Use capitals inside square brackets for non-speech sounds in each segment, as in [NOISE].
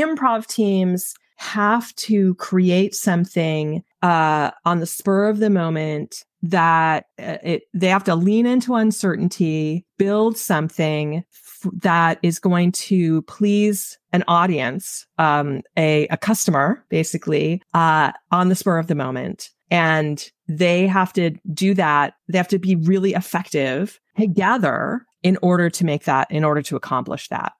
improv teams have to create something uh, on the spur of the moment that uh, it, they have to lean into uncertainty, build something f- that is going to please an audience, um, a, a customer, basically, uh, on the spur of the moment. And they have to do that. They have to be really effective together in order to make that, in order to accomplish that.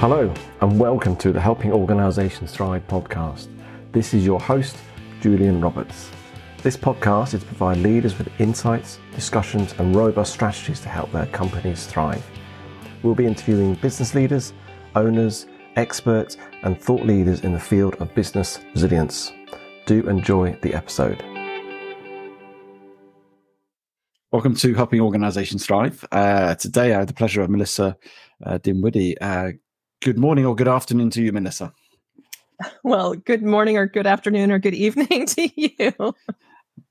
Hello, and welcome to the Helping Organisations Thrive podcast. This is your host, Julian Roberts. This podcast is to provide leaders with insights, discussions, and robust strategies to help their companies thrive. We'll be interviewing business leaders, owners, experts, and thought leaders in the field of business resilience. Do enjoy the episode. Welcome to Helping Organisations Thrive. Uh, today, I had the pleasure of Melissa uh, Dinwiddie. Uh, good morning or good afternoon to you, Melissa. Well, good morning or good afternoon or good evening [LAUGHS] to you.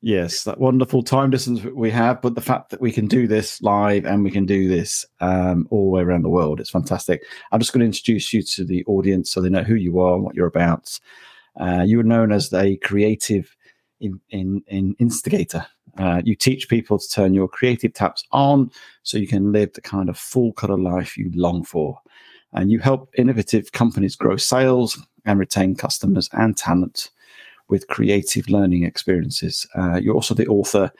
Yes, that wonderful time distance we have, but the fact that we can do this live and we can do this um, all the way around the world, it's fantastic. I'm just going to introduce you to the audience so they know who you are and what you're about. Uh, you are known as a creative in, in, in instigator. Uh, you teach people to turn your creative taps on so you can live the kind of full color life you long for and you help innovative companies grow sales and retain customers and talent with creative learning experiences. Uh, you're also the author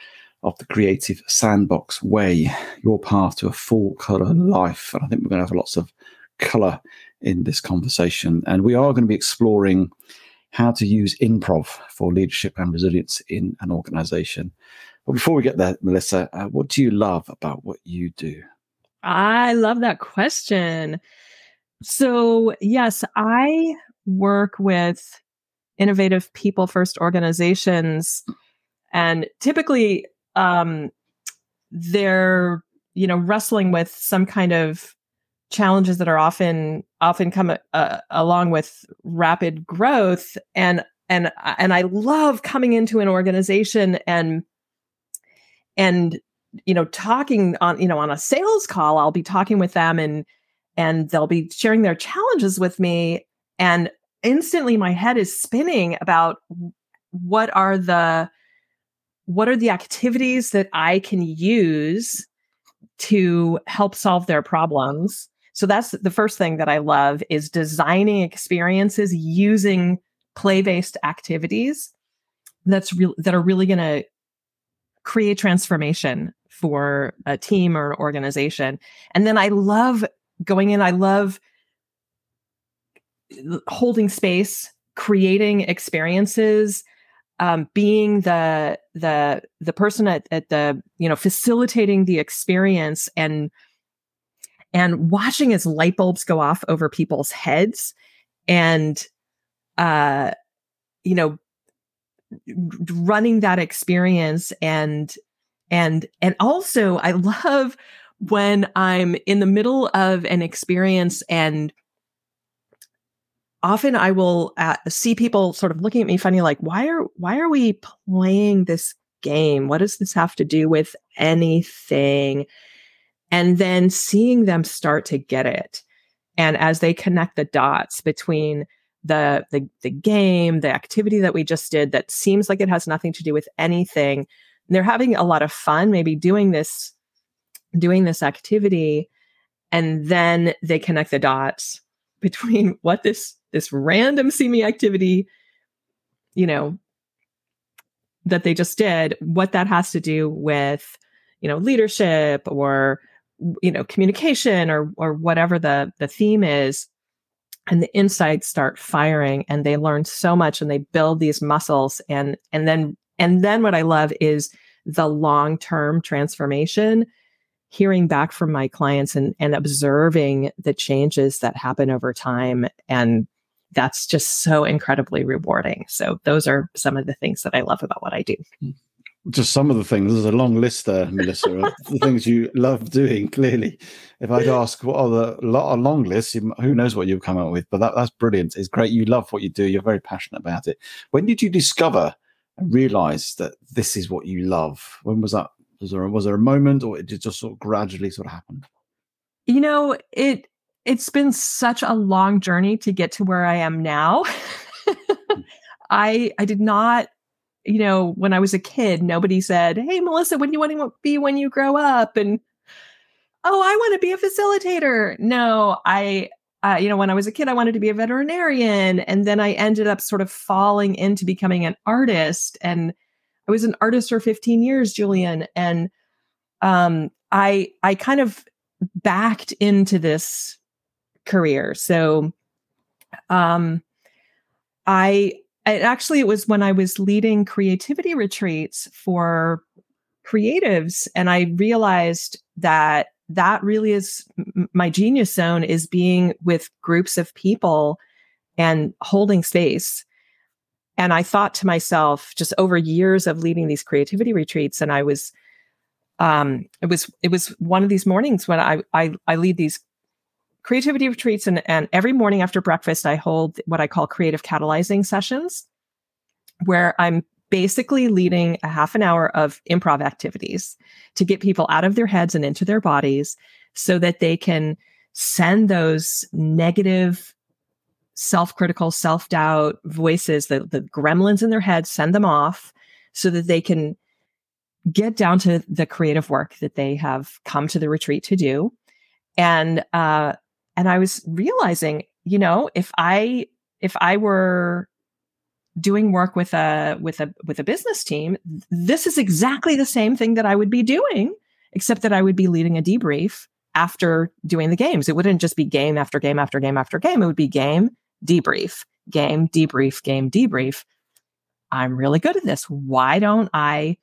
of the Creative Sandbox Way, your path to a full color life. And I think we're going to have lots of color in this conversation. And we are going to be exploring how to use improv for leadership and resilience in an organization. But before we get there, Melissa, uh, what do you love about what you do? I love that question. So, yes, I work with innovative people first organizations and typically um, they're you know wrestling with some kind of challenges that are often often come uh, along with rapid growth and and and I love coming into an organization and and you know talking on you know on a sales call I'll be talking with them and and they'll be sharing their challenges with me and instantly my head is spinning about what are the what are the activities that I can use to help solve their problems. So that's the first thing that I love is designing experiences using play-based activities that's real that are really going to create transformation for a team or an organization. And then I love going in. I love holding space, creating experiences, um, being the the the person at, at the you know facilitating the experience and and watching as light bulbs go off over people's heads and uh you know running that experience and and and also i love when I'm in the middle of an experience and often I will uh, see people sort of looking at me funny, like, why are, why are we playing this game? What does this have to do with anything? And then seeing them start to get it. And as they connect the dots between the, the, the game, the activity that we just did that seems like it has nothing to do with anything, they're having a lot of fun, maybe doing this doing this activity and then they connect the dots [LAUGHS] between what this this random see activity you know that they just did what that has to do with you know leadership or you know communication or or whatever the the theme is and the insights start firing and they learn so much and they build these muscles and and then and then what i love is the long term transformation hearing back from my clients and, and observing the changes that happen over time. And that's just so incredibly rewarding. So those are some of the things that I love about what I do. Hmm. Just some of the things. There's a long list there, Melissa, of the things you love doing. Clearly, if I'd ask what are the a long list, who knows what you've come up with? But that, that's brilliant. It's great. You love what you do. You're very passionate about it. When did you discover and realize that this is what you love? When was that Was there was there a moment, or it just sort of gradually sort of happened? You know, it it's been such a long journey to get to where I am now. [LAUGHS] I I did not, you know, when I was a kid, nobody said, "Hey, Melissa, what do you want to be when you grow up?" And oh, I want to be a facilitator. No, I uh, you know, when I was a kid, I wanted to be a veterinarian. And then I ended up sort of falling into becoming an artist. And I was an artist for 15 years, Julian. And um, I I kind of backed into this career. So um I it actually it was when I was leading creativity retreats for creatives and I realized that that really is my genius zone is being with groups of people and holding space. And I thought to myself, just over years of leading these creativity retreats, and I was, um, it was it was one of these mornings when I I, I lead these creativity retreats, and and every morning after breakfast, I hold what I call creative catalyzing sessions, where I'm basically leading a half an hour of improv activities to get people out of their heads and into their bodies so that they can send those negative self-critical self-doubt voices the, the gremlins in their head send them off so that they can get down to the creative work that they have come to the retreat to do. And uh and i was realizing you know if i if i were doing work with a with a with a business team this is exactly the same thing that i would be doing except that i would be leading a debrief after doing the games. It wouldn't just be game after game after game after game. It would be game debrief game debrief game debrief. I'm really good at this. Why don't i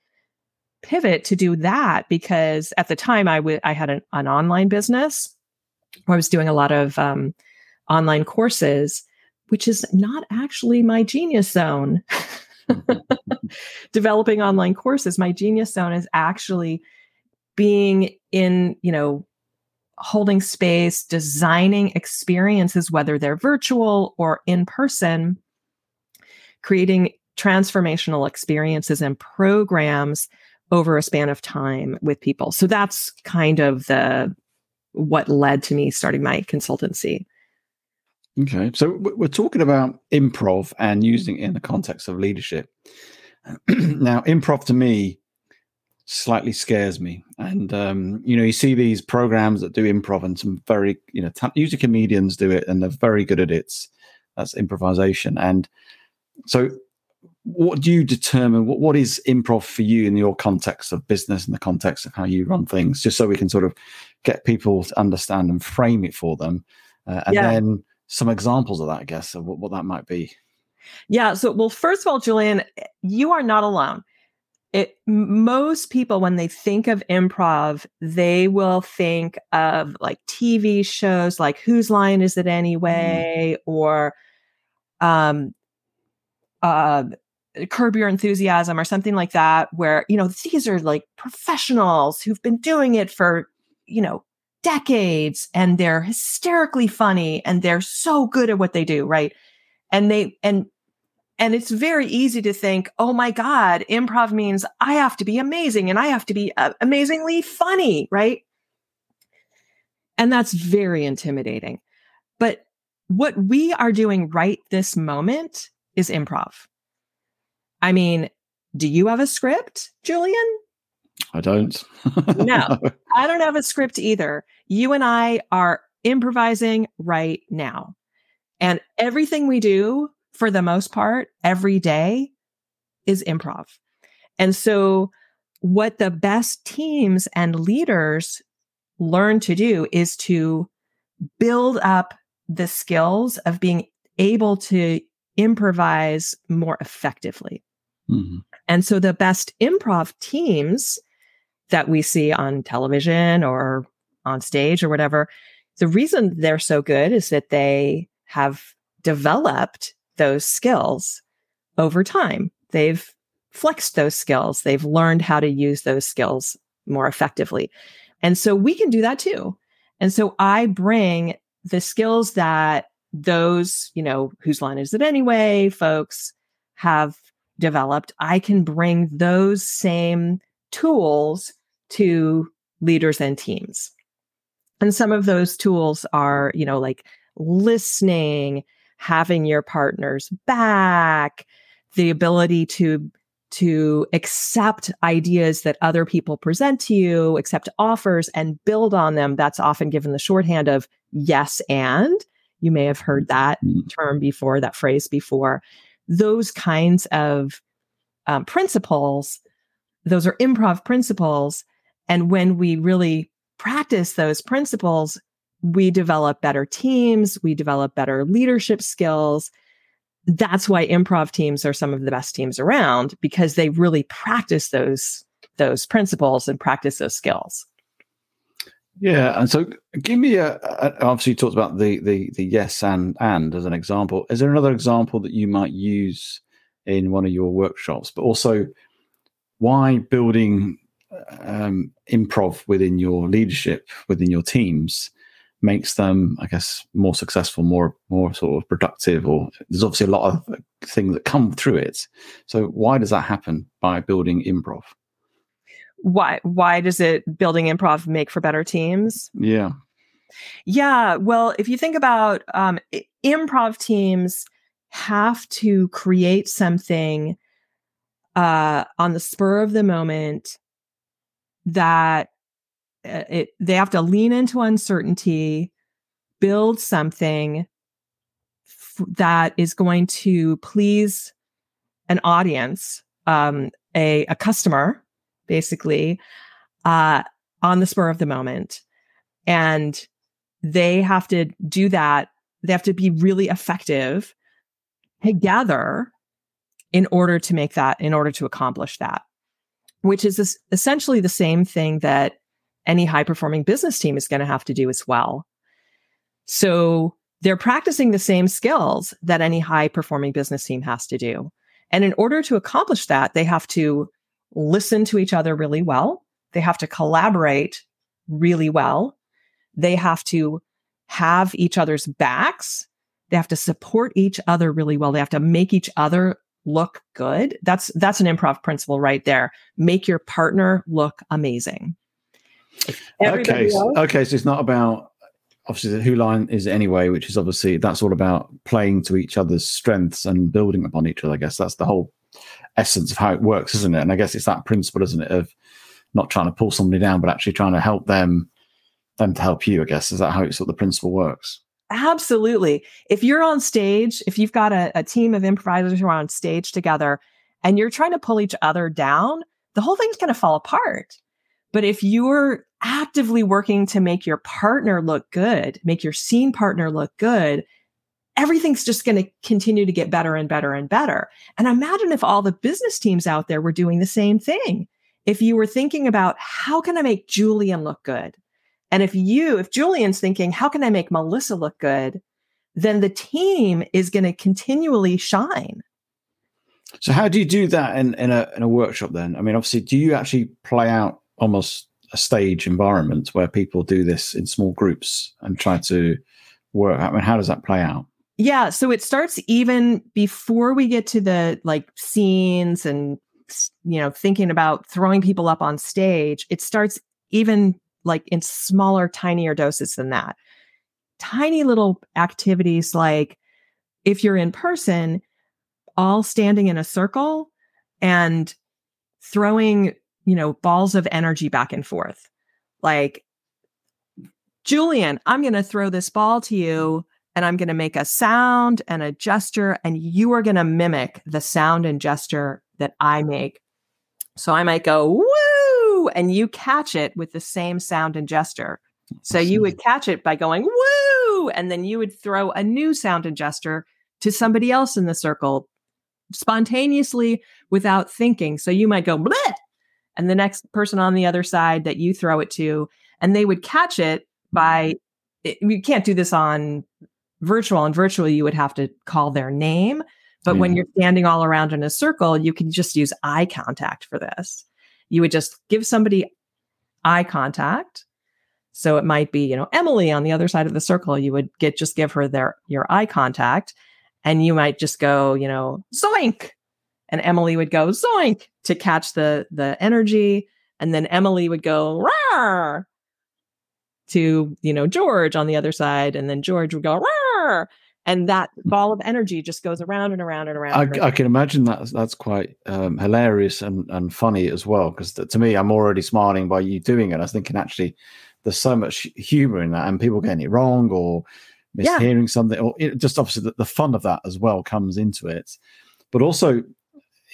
pivot to do that? Because at the time I, w- I had an, an online business where i was doing a lot of um, online courses which is not actually my genius zone. [LAUGHS] Developing online courses, my genius zone is actually being in, you know, holding space, designing experiences, whether they're virtual or in person, creating transformational experiences and programs over a span of time with people. So that's kind of the what led to me starting my consultancy. Okay, so we're talking about improv and using it in the context of leadership. [CLEARS THROAT] now, improv to me slightly scares me, and um, you know, you see these programs that do improv, and some very, you know, t- usually comedians do it, and they're very good at it. That's improvisation, and so what do you determine what, what is improv for you in your context of business and the context of how you run things just so we can sort of get people to understand and frame it for them uh, and yeah. then some examples of that, I guess, of what, what that might be. Yeah. So, well, first of all, Julian, you are not alone. It, most people, when they think of improv, they will think of like TV shows like Whose Line Is It Anyway? Mm. or um, uh, Curb Your Enthusiasm or something like that, where, you know, these are like professionals who've been doing it for, you know, decades and they're hysterically funny and they're so good at what they do, right? And they and and it's very easy to think, "Oh my god, improv means I have to be amazing and I have to be uh, amazingly funny," right? And that's very intimidating. But what we are doing right this moment is improv. I mean, do you have a script, Julian? I don't. no, [LAUGHS] I don't have a script either. You and I are improvising right now. And everything we do, for the most part, every day is improv. And so, what the best teams and leaders learn to do is to build up the skills of being able to improvise more effectively. Mm-hmm. And so, the best improv teams that we see on television or on stage or whatever. The reason they're so good is that they have developed those skills over time. They've flexed those skills. They've learned how to use those skills more effectively. And so we can do that too. And so I bring the skills that those, you know, whose line is it anyway, folks have developed. I can bring those same tools to leaders and teams. And some of those tools are, you know, like listening, having your partner's back, the ability to to accept ideas that other people present to you, accept offers and build on them. That's often given the shorthand of yes and. You may have heard that mm. term before, that phrase before. Those kinds of um, principles, those are improv principles. And when we really practice those principles, we develop better teams, we develop better leadership skills. That's why improv teams are some of the best teams around because they really practice those those principles and practice those skills. Yeah, and so give me a, a, obviously you talked about the the the yes and and as an example. Is there another example that you might use in one of your workshops? But also, why building um, improv within your leadership within your teams makes them, I guess, more successful, more more sort of productive. Or there's obviously a lot of things that come through it. So why does that happen by building improv? why why does it building improv make for better teams? Yeah. Yeah, well, if you think about um, improv teams have to create something uh, on the spur of the moment that it, they have to lean into uncertainty, build something f- that is going to please an audience, um, a, a customer, basically, uh, on the spur of the moment. And they have to do that. They have to be really effective together in order to make that, in order to accomplish that, which is this, essentially the same thing that any high performing business team is going to have to do as well. So they're practicing the same skills that any high performing business team has to do. And in order to accomplish that, they have to listen to each other really well. They have to collaborate really well. They have to have each other's backs. They have to support each other really well. They have to make each other look good. That's that's an improv principle right there. Make your partner look amazing. Okay. Else, okay, so it's not about obviously the who line is anyway, which is obviously that's all about playing to each other's strengths and building upon each other. I guess that's the whole essence of how it works, isn't it? And I guess it's that principle, isn't it, of not trying to pull somebody down, but actually trying to help them them to help you. I guess is that how it's what the principle works? Absolutely. If you're on stage, if you've got a, a team of improvisers who are on stage together, and you're trying to pull each other down, the whole thing's going to fall apart. But if you're actively working to make your partner look good, make your scene partner look good, everything's just going to continue to get better and better and better. And imagine if all the business teams out there were doing the same thing. If you were thinking about how can I make Julian look good? And if you, if Julian's thinking, how can I make Melissa look good? Then the team is going to continually shine. So how do you do that in, in a in a workshop then? I mean, obviously, do you actually play out almost a stage environment where people do this in small groups and try to work? I mean, how does that play out? Yeah. So it starts even before we get to the like scenes and, you know, thinking about throwing people up on stage. It starts even like in smaller, tinier doses than that. Tiny little activities like if you're in person, all standing in a circle and throwing, you know, balls of energy back and forth. Like, Julian, I'm going to throw this ball to you and I'm going to make a sound and a gesture, and you are going to mimic the sound and gesture that I make. So I might go, woo, and you catch it with the same sound and gesture. So you would catch it by going, woo, and then you would throw a new sound and gesture to somebody else in the circle spontaneously without thinking. So you might go, Bleh! And the next person on the other side that you throw it to, and they would catch it by, mm-hmm. it, you can't do this on virtual and virtual you would have to call their name but when you're standing all around in a circle you can just use eye contact for this. You would just give somebody eye contact. So it might be you know emily on the other side of the circle you would get just give her their your eye contact and you might just go you know zoink and emily would go zoink to catch the the energy And then Emily would go, Rawr! to, you know, George on the other side. And then George would go, Rawr! and that ball of energy just goes around and around and around. I, and I can imagine that that's quite um, hilarious and, and funny as well. Because to me, I'm already smiling by you doing it. I was thinking actually, there's so much humor in that, and people getting it wrong or mishearing yeah. something, or it, just obviously the, the fun of that as well comes into it. But also,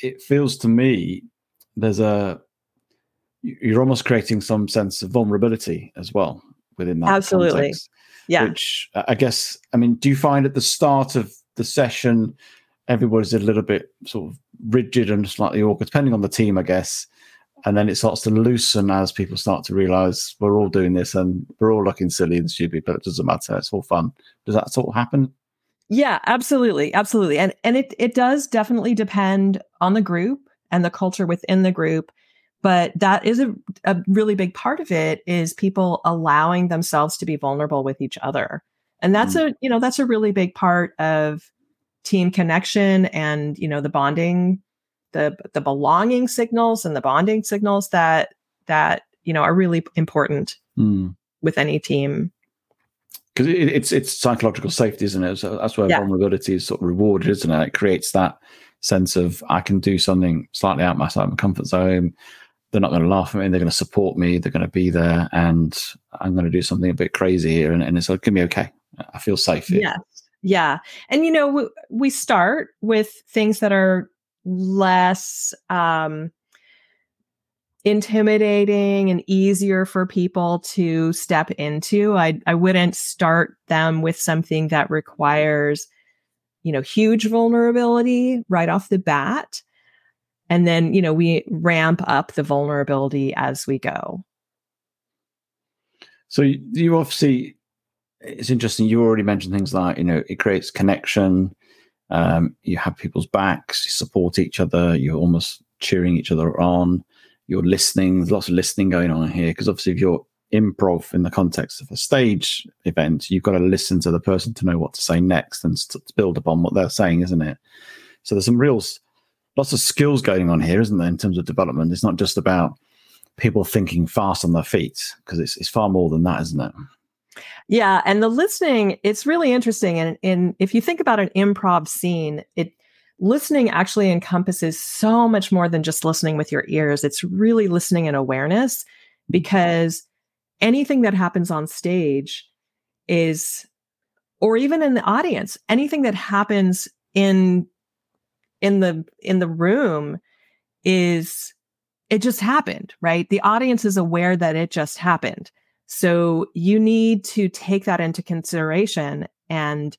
it feels to me there's a you're almost creating some sense of vulnerability as well within that. Absolutely. Context yeah. Which I guess, I mean, do you find at the start of the session, everybody's a little bit sort of rigid and slightly awkward, depending on the team, I guess. And then it starts to loosen as people start to realize we're all doing this and we're all looking silly and stupid, but it doesn't matter. It's all fun. Does that sort of happen? Yeah, absolutely. Absolutely. And and it it does definitely depend on the group and the culture within the group but that is a, a really big part of it is people allowing themselves to be vulnerable with each other and that's mm. a you know that's a really big part of team connection and you know the bonding the the belonging signals and the bonding signals that that you know are really important mm. with any team because it, it's it's psychological safety isn't it so that's where yeah. vulnerability is sort of rewarded isn't it it creates that sense of i can do something slightly out my comfort zone they're not going to laugh at me. They're going to support me. They're going to be there, and I'm going to do something a bit crazy here, and, and it's going to be okay. I feel safe. Here. Yeah, yeah, and you know, we, we start with things that are less um, intimidating and easier for people to step into. I I wouldn't start them with something that requires, you know, huge vulnerability right off the bat and then, you know, we ramp up the vulnerability as we go. So you obviously, it's interesting. You already mentioned things like, you know, it creates connection. Um, you have people's backs, you support each other, you're almost cheering each other on. You're listening. There's lots of listening going on here because obviously, if you're improv in the context of a stage event, you've got to listen to the person to know what to say next and to build upon what they're saying, isn't it? So there's some real lots of skills going on here, isn't there, in terms of development? It's not just about people thinking fast on their feet because it's, it's far more than that, isn't it? Yeah, and the listening, it's really interesting. And in if you think about an improv scene, it listening actually encompasses so much more than just listening with your ears. It's really listening and awareness because anything that happens on stage is or even in the audience, anything that happens in in the in the room is it just happened, right? The audience is aware that it just happened. So you need to take that into consideration and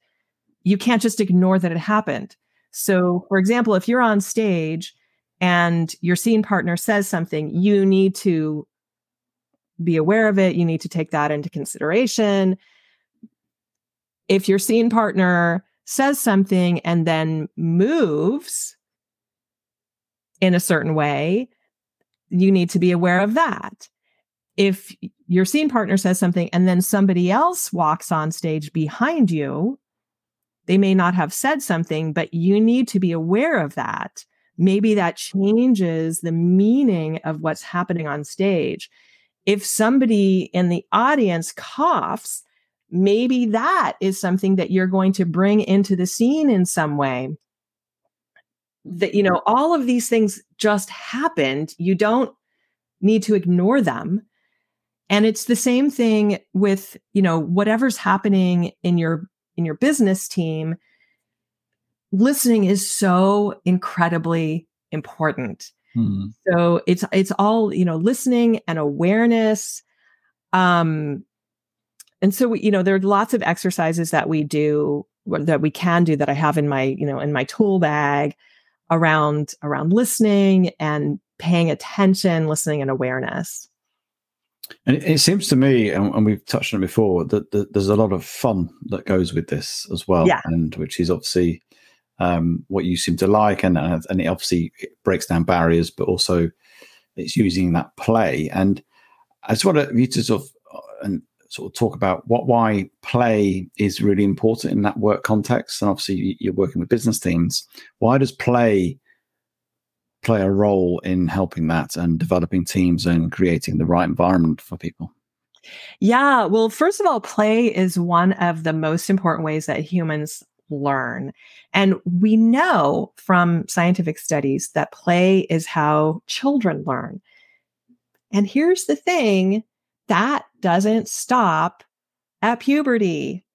you can't just ignore that it happened. So, for example, if you're on stage and your scene partner says something, you need to be aware of it. You need to take that into consideration. If your scene partner says something and then moves in a certain way, you need to be aware of that. If your scene partner says something and then somebody else walks on stage behind you, they may not have said something, but you need to be aware of that. Maybe that changes the meaning of what's happening on stage. If somebody in the audience coughs, maybe that is something that you're going to bring into the scene in some way that you know all of these things just happened you don't need to ignore them and it's the same thing with you know whatever's happening in your in your business team listening is so incredibly important hmm. so it's it's all you know listening and awareness um and so we, you know there are lots of exercises that we do that we can do that i have in my you know in my tool bag around around listening and paying attention listening and awareness and it, seems to me and, and, we've touched on it before that, that, there's a lot of fun that goes with this as well yeah. and which is obviously um, what you seem to like and and it obviously breaks down barriers but also it's using that play and i just want you to sort of uh, and sort of talk about what why play is really important in that work context. And obviously, you're working with business teams. Why does play play a role in helping that and developing teams and creating the right environment for people? Yeah. Well, first of all, play is one of the most important ways that humans learn. And we know from scientific studies that play is how children learn. And here's the thing that doesn't stop at puberty.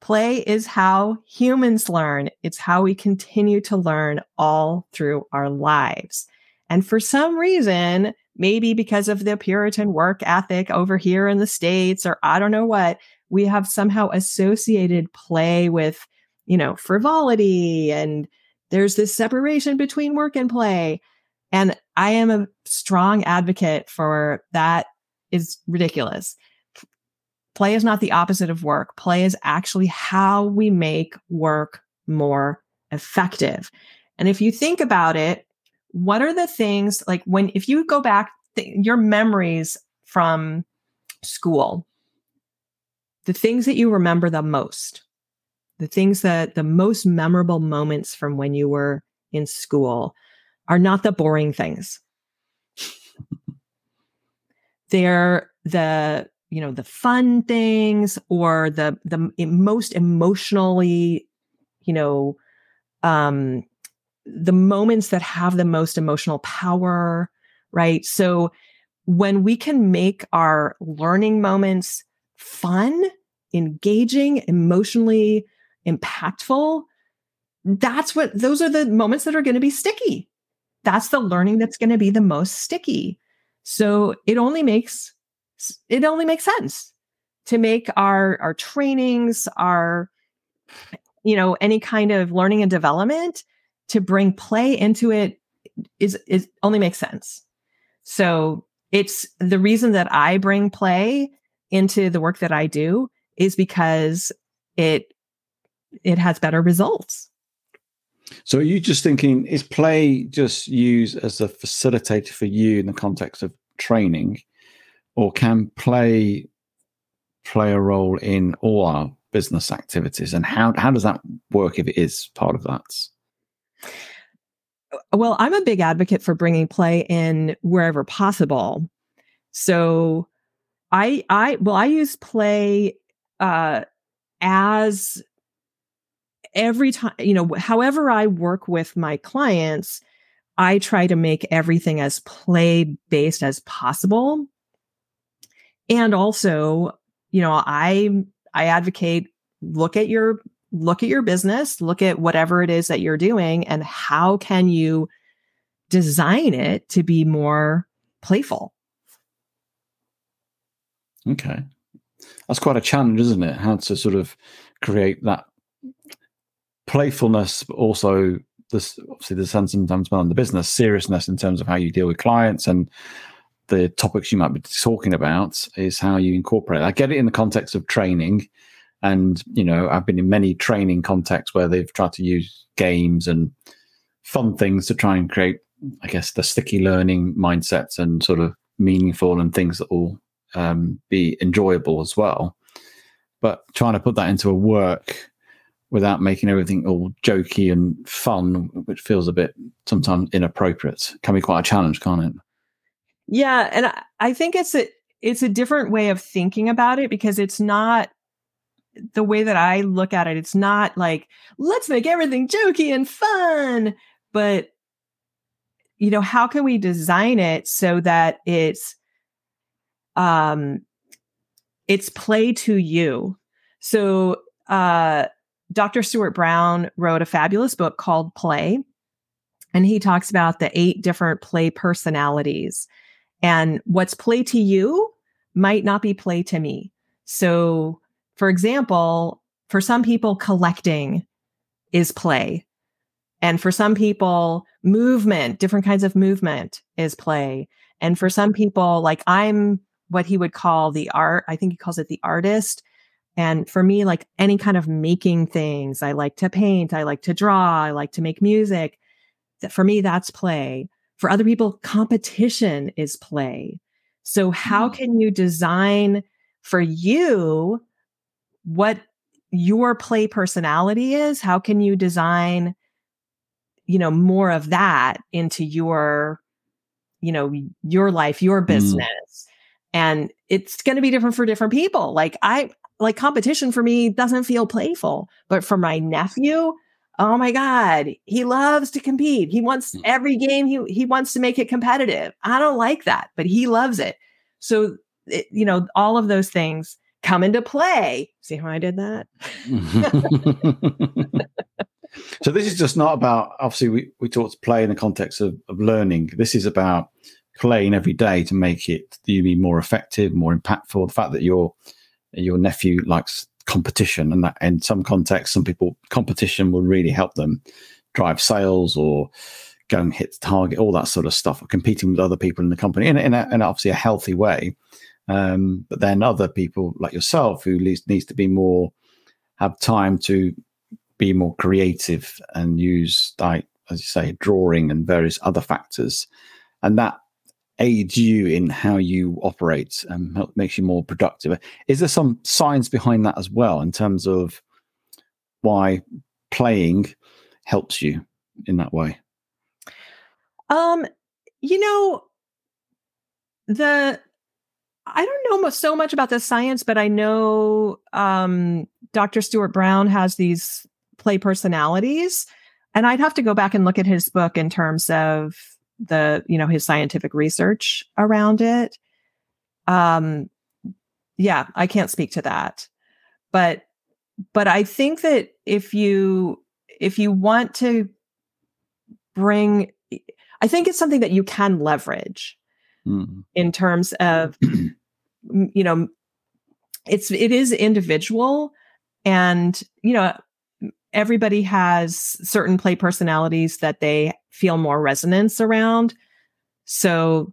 Play is how humans learn. It's how we continue to learn all through our lives. And for some reason, maybe because of the Puritan work ethic over here in the States, or I don't know what, we have somehow associated play with, you know, frivolity and there's this separation between work and play. And I am a strong advocate for that is ridiculous. Play is not the opposite of work. Play is actually how we make work more effective. And if you think about it, what are the things like when, if you go back, th- your memories from school, the things that you remember the most, the things that the most memorable moments from when you were in school are not the boring things. [LAUGHS] They're the you know the fun things or the the most emotionally you know um the moments that have the most emotional power right? So when we can make our learning moments fun engaging emotionally impactful that's what those are the moments that are going to be sticky. That's the learning that's going to be the most sticky. So it only makes it only makes sense to make our our trainings, our you know, any kind of learning and development to bring play into it is is only makes sense. So it's the reason that I bring play into the work that I do is because it it has better results. So are you just thinking is play just used as a facilitator for you in the context of training, or can play play a role in all our business activities? And how how does that work if it is part of that? Well, I'm a big advocate for bringing play in wherever possible. So I I well I use play uh as every time, you know, however I work with my clients, I try to make everything as play based as possible. And also, you know, I I advocate look at your look at your business, look at whatever it is that you're doing and how can you design it to be more playful. Okay. That's quite a challenge, isn't it? How to sort of create that playfulness, but also this obviously there's sometimes on the business seriousness in terms of how you deal with clients and the topics you might be talking about is how you incorporate. I get it in the context of training, and you know I've been in many training contexts where they've tried to use games and fun things to try and create, I guess, the sticky learning mindsets and sort of meaningful and things that will um, be enjoyable as well. But trying to put that into a work without making everything all jokey and fun, which feels a bit sometimes inappropriate, can be quite a challenge, can't it? Yeah, and I, I think it's a it's a different way of thinking about it because it's not the way that I look at it. It's not like let's make everything jokey and fun, but you know, how can we design it so that it's um it's play to you. So uh Dr. Stuart Brown wrote a fabulous book called Play, and he talks about the eight different play personalities. And what's play to you might not be play to me. So, for example, for some people, collecting is play. And for some people, movement, different kinds of movement is play. And for some people, like I'm what he would call the art, I think he calls it the artist. And for me, like any kind of making things, I like to paint, I like to draw, I like to make music. For me, that's play. For other people, competition is play. So, how mm. can you design for you what your play personality is? How can you design you know, more of that into your, you know, your life, your business. Mm. And it's going to be different for different people. Like I, like competition for me doesn't feel playful, but for my nephew, oh my god he loves to compete. He wants mm. every game he he wants to make it competitive. I don't like that but he loves it. So it, you know all of those things come into play. See how i did that? [LAUGHS] So this is just not about obviously we, we talked play in the context of, of learning. This is about playing every day to make it you be more effective more impactful. The fact that your your nephew likes competition and that in some contexts some people competition will really help them drive sales or go and hit the target all that sort of stuff competing with other people in the company in, in, a, in obviously a healthy way. Um, but then other people like yourself who needs, needs to be more have time to be more creative and use like as you say drawing and various other factors. And that aids you in how you operate and help, makes you more productive. Is there some science behind that as well in terms of why playing helps you in that way? Um, you know, the I don't know so much about the science, but I know um, Dr. Stuart Brown has these play personalities, and I'd have to go back and look at his book in terms of the you know his scientific research around it um yeah i can't speak to that but but i think that if you if you want to bring i think it's something that you can leverage mm. in terms of [CLEARS THROAT] you know it's it is individual and you know everybody has certain play personalities that they feel more resonance around. So,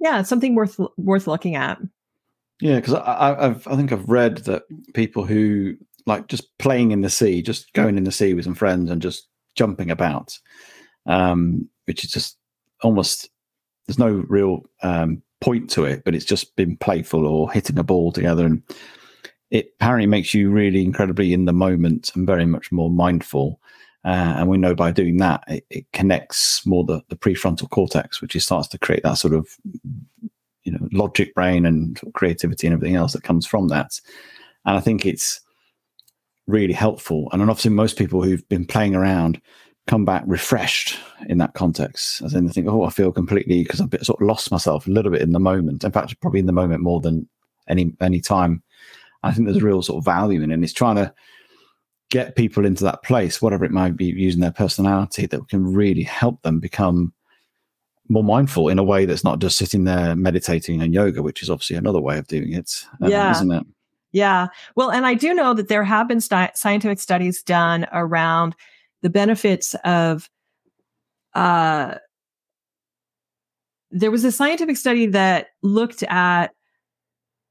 yeah, it's something worth worth looking at. Yeah, because I've I think I've read that people who like just playing in the sea, just going in the sea with some friends and just jumping about, um, which is just almost there's no real um, point to it, but it's just been playful or hitting a ball together and it apparently makes you really incredibly in the moment and very much more mindful. Uh, and we know by doing that, it, it connects more the, the, prefrontal cortex, which starts to create that sort of, you know, logic brain and creativity and everything else that comes from that. And I think it's really helpful. And obviously, most people who've been playing around come back refreshed in that context, as in they think, oh, I feel completely because I've sort of lost myself a little bit in the moment. In fact, probably in the moment more than any any time I think there's [LAUGHS] real sort of value in it. And it's trying to get people into that place, whatever it might be, using their personality that can really help them become more mindful in a way that's not just sitting there meditating and yoga, which is obviously another way of doing it, um, yeah. isn't it? Yeah. Well, and I do know that there have been st- scientific studies done around the benefits of. Uh, there was a scientific study that looked at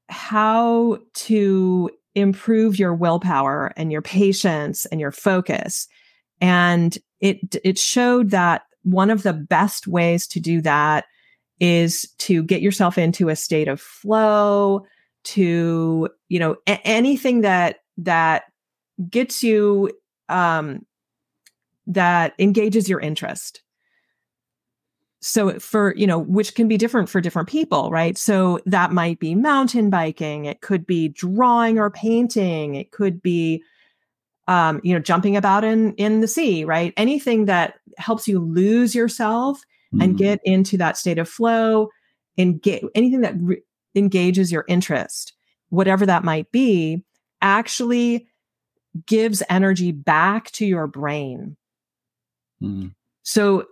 how to improve your willpower and your patience and your focus. And it it showed that one of the best ways to do that is to get yourself into a state of flow, to, you know, a- anything that that gets you um that engages your interest so for you know which can be different for different people right so that might be mountain biking it could be drawing or painting it could be um, you know jumping about in in the sea right anything that helps you lose yourself mm. and get into that state of flow and get anything that re- engages your interest whatever that might be actually gives energy back to your brain mm. so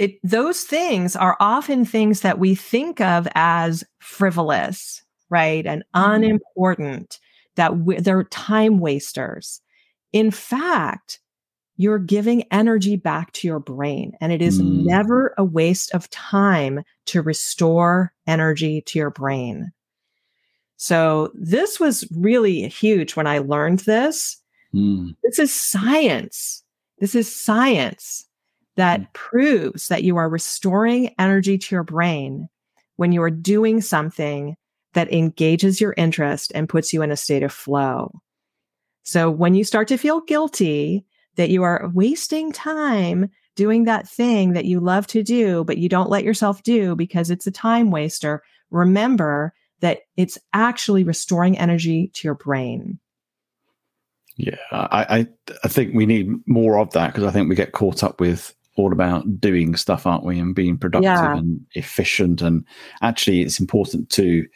it, those things are often things that we think of as frivolous, right? And mm-hmm. unimportant, that they're time wasters. In fact, you're giving energy back to your brain, and it is mm. never a waste of time to restore energy to your brain. So, this was really huge when I learned this. Mm. This is science. This is science that mm. proves that you are restoring energy to your brain when you are doing something that engages your interest and puts you in a state of flow. So when you start to feel guilty that you are wasting time doing that thing that you love to do, but you don't let yourself do because it's a time waster, remember that it's actually restoring energy to your brain. Yeah, I, I, I think we need more of that because I think we get caught up with all about doing stuff, aren't we, and being productive yeah. and efficient. And actually, it's important to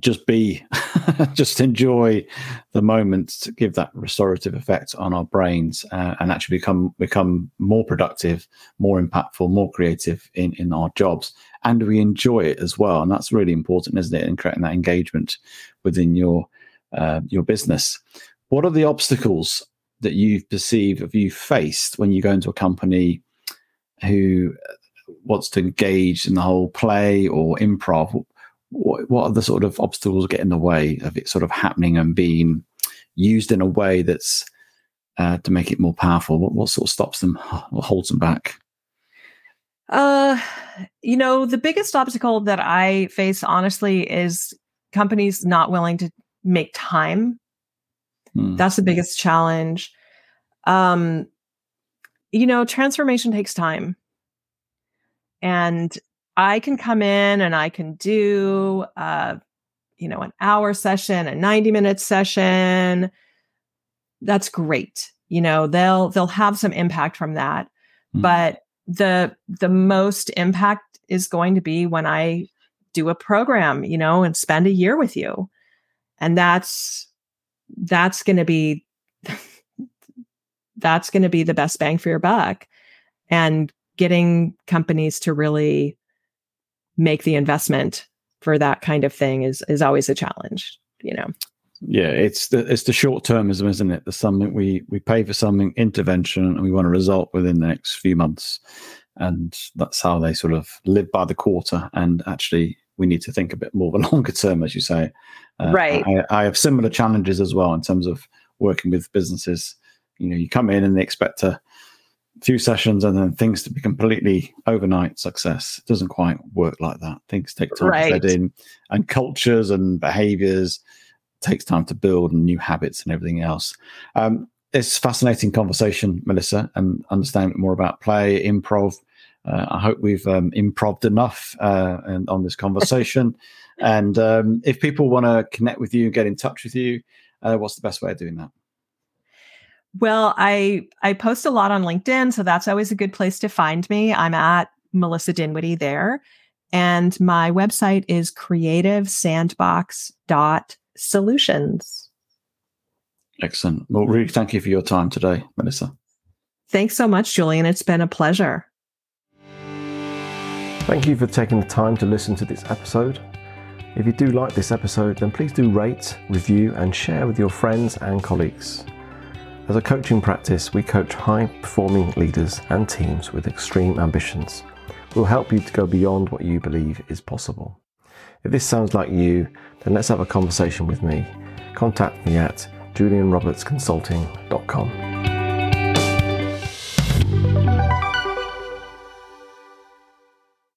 just be, [LAUGHS] just enjoy the moment to give that restorative effect on our brains uh, and actually become become more productive, more impactful, more creative in in our jobs, and we enjoy it as well. And that's really important, isn't it? In creating that engagement within your uh, your business. What are the obstacles that you perceive have you faced when you go into a company who wants to engage in the whole play or improv? What, what are the sort of obstacles get in the way of it sort of happening and being used in a way that's uh, to make it more powerful? What, what sort of stops them or [SIGHS] holds them back? Uh, you know, the biggest obstacle that I face, honestly, is companies not willing to make time. Hmm. That's the biggest challenge. Um, you know, transformation takes time. And I can come in and I can do, uh, you know, an hour session, a 90 minute session. That's great. You know, they'll, they'll have some impact from that. Mm. But the, the most impact is going to be when I do a program, you know, and spend a year with you. And that's, that's going to be [LAUGHS] that's going to be the best bang for your buck. And getting companies to really make the investment for that kind of thing is is always a challenge, you know. Yeah, it's the it's the short termism, isn't it? The something we we pay for something intervention and we want a result within the next few months, and that's how they sort of live by the quarter. And actually, we need to think a bit more of a [LAUGHS] longer term, as you say. Uh, right. I, I, have similar challenges as well in terms of working with businesses you know you come in and they expect a few sessions and then things to be completely overnight success it doesn't quite work like that things take time right. to bed in and cultures and behaviors takes time to build and new habits and everything else um, it's fascinating conversation melissa and understanding more about play improv uh, I hope we've um, improved enough uh, and on this conversation. [LAUGHS] and um, if people want to connect with you and get in touch with you, uh, what's the best way of doing that? Well, I I post a lot on LinkedIn, so that's always a good place to find me. I'm at Melissa Dinwiddie there. And my website is creativesandbox.solutions. Excellent. Well, really thank you for your time today, Melissa. Thanks so much, Julian. It's been a pleasure. Thank you for taking the time to listen to this episode. If you do like this episode, then please do rate, review, and share with your friends and colleagues. As a coaching practice, we coach high performing leaders and teams with extreme ambitions. We'll help you to go beyond what you believe is possible. If this sounds like you, then let's have a conversation with me. Contact me at julianrobertsconsulting.com.